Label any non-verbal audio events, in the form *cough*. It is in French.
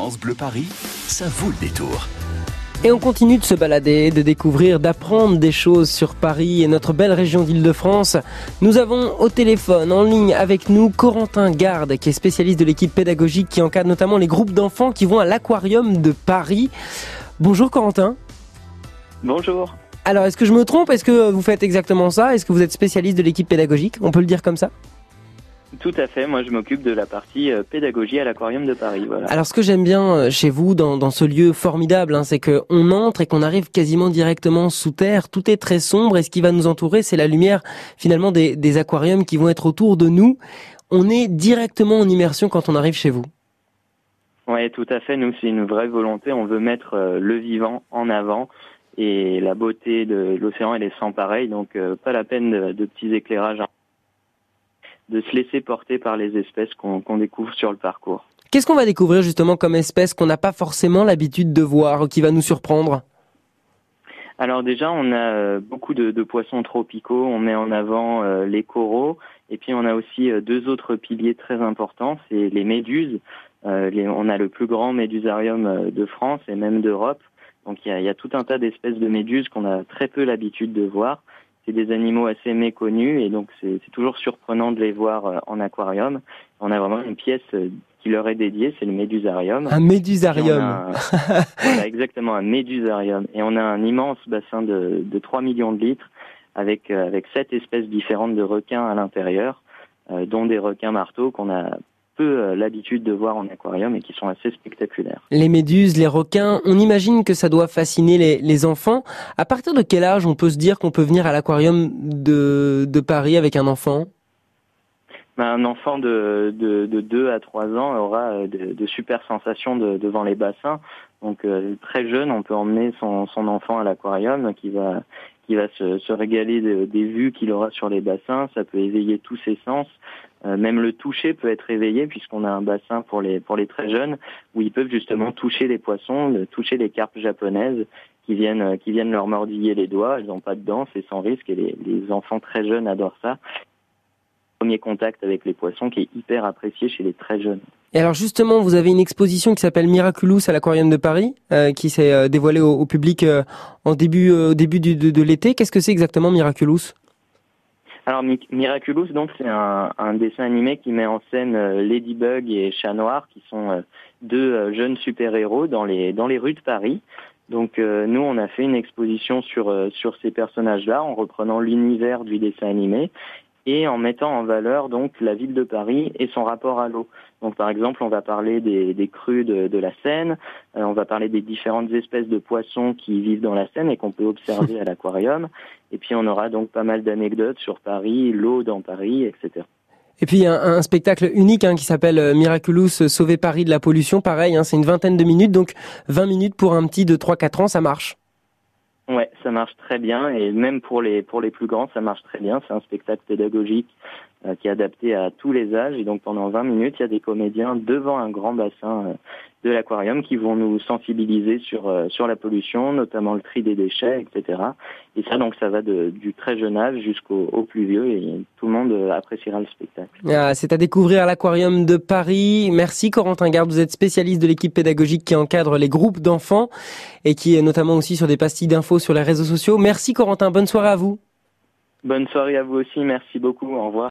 France Bleu Paris, ça vaut le détour. Et on continue de se balader, de découvrir, d'apprendre des choses sur Paris et notre belle région d'Île-de-France. Nous avons au téléphone, en ligne avec nous, Corentin Garde, qui est spécialiste de l'équipe pédagogique qui encadre notamment les groupes d'enfants qui vont à l'aquarium de Paris. Bonjour Corentin. Bonjour. Alors, est-ce que je me trompe? Est-ce que vous faites exactement ça? Est-ce que vous êtes spécialiste de l'équipe pédagogique? On peut le dire comme ça? Tout à fait. Moi, je m'occupe de la partie euh, pédagogie à l'aquarium de Paris. Voilà. Alors, ce que j'aime bien euh, chez vous, dans, ce lieu formidable, hein, c'est qu'on entre et qu'on arrive quasiment directement sous terre. Tout est très sombre et ce qui va nous entourer, c'est la lumière finalement des, aquariums qui vont être autour de nous. On est directement en immersion quand on arrive chez vous. Oui, tout à fait. Nous, c'est une vraie volonté. On veut mettre euh, le vivant en avant et la beauté de l'océan, elle est sans pareil. Donc, pas la peine de, de petits éclairages de se laisser porter par les espèces qu'on découvre sur le parcours. Qu'est-ce qu'on va découvrir justement comme espèce qu'on n'a pas forcément l'habitude de voir, qui va nous surprendre? Alors déjà, on a euh, beaucoup de, poissons tropicaux. On met en avant euh, les coraux, et puis on a aussi euh, deux autres piliers très importants, c'est les méduses. on a le plus grand médusarium de France et même d'Europe. Donc il y a, tout un tas d'espèces de méduses qu'on a très peu l'habitude de voir c'est des animaux assez méconnus et donc c'est toujours surprenant de les voir euh, en aquarium. On a vraiment une pièce euh, qui leur est dédiée, c'est le médusarium. Un médusarium. A, *laughs* exactement, un médusarium. Et on a un immense bassin de, de 3 millions de litres avec, euh, avec sept espèces différentes de requins à l'intérieur, dont des requins marteaux qu'on a euh, l'habitude de voir en aquarium et qui sont assez spectaculaires. Les méduses, les requins, on imagine que ça doit fasciner les, enfants. À partir de quel âge on peut se dire qu'on peut venir à l'aquarium de, Paris avec un enfant? Ben, un enfant de, de, 2 à 3 ans aura euh, de, super sensations devant les bassins. Donc euh, très jeune, on peut emmener son, enfant à l'aquarium qui va qui va se, régaler des vues qu'il aura sur les bassins. Ça peut éveiller tous ses sens. Euh, même le toucher peut être éveillé puisqu'on a un bassin pour les pour les très jeunes où ils peuvent justement toucher les poissons, toucher les carpes japonaises qui viennent euh, qui viennent leur mordiller les doigts. Elles n'ont pas de dents, c'est sans risque et les, les enfants très jeunes adorent ça. Premier contact avec les poissons qui est hyper apprécié chez les très jeunes. Et alors justement, vous avez une exposition qui s'appelle Miraculous à l'Aquarium de Paris, euh, qui s'est dévoilée au, public en début, au début de, de l'été. Qu'est-ce que c'est exactement Miraculous? Alors Miraculous, donc c'est un, dessin animé qui met en scène euh, Ladybug et Chat Noir, qui sont euh, deux euh, jeunes super-héros dans les dans les rues de Paris. Donc nous, on a fait une exposition sur sur ces personnages-là en reprenant l'univers du dessin animé et en mettant en valeur donc la ville de Paris et son rapport à l'eau. Donc par exemple, on va parler des, crues de, la Seine, euh, on va parler des différentes espèces de poissons qui vivent dans la Seine et qu'on peut observer à l'aquarium. Et puis on aura donc pas mal d'anecdotes sur Paris, l'eau dans Paris, etc. Et puis un, un spectacle unique hein, qui s'appelle euh, Miraculous Sauver Paris de la pollution. Pareil, hein, c'est une vingtaine de minutes, donc 20 minutes pour un petit de 3-4 ans, ça marche. Ouais, ça marche très bien et même pour les pour les plus grands, ça marche très bien. C'est un spectacle pédagogique qui est adapté à tous les âges et donc pendant 20 minutes, il y a des comédiens devant un grand bassin euh, de l'aquarium qui vont nous sensibiliser sur euh, sur la pollution, notamment le tri des déchets, etc. Et ça donc ça va de, du très jeune âge jusqu'au plus vieux et tout le monde appréciera le spectacle. Ah, c'est à découvrir à l'aquarium de Paris. Merci Corentin Garde, vous êtes spécialiste de l'équipe pédagogique qui encadre les groupes d'enfants et qui est notamment aussi sur des pastilles d'infos sur les réseaux sociaux. Merci Corentin, bonne soirée à vous. Bonne soirée à vous aussi, merci beaucoup, au revoir.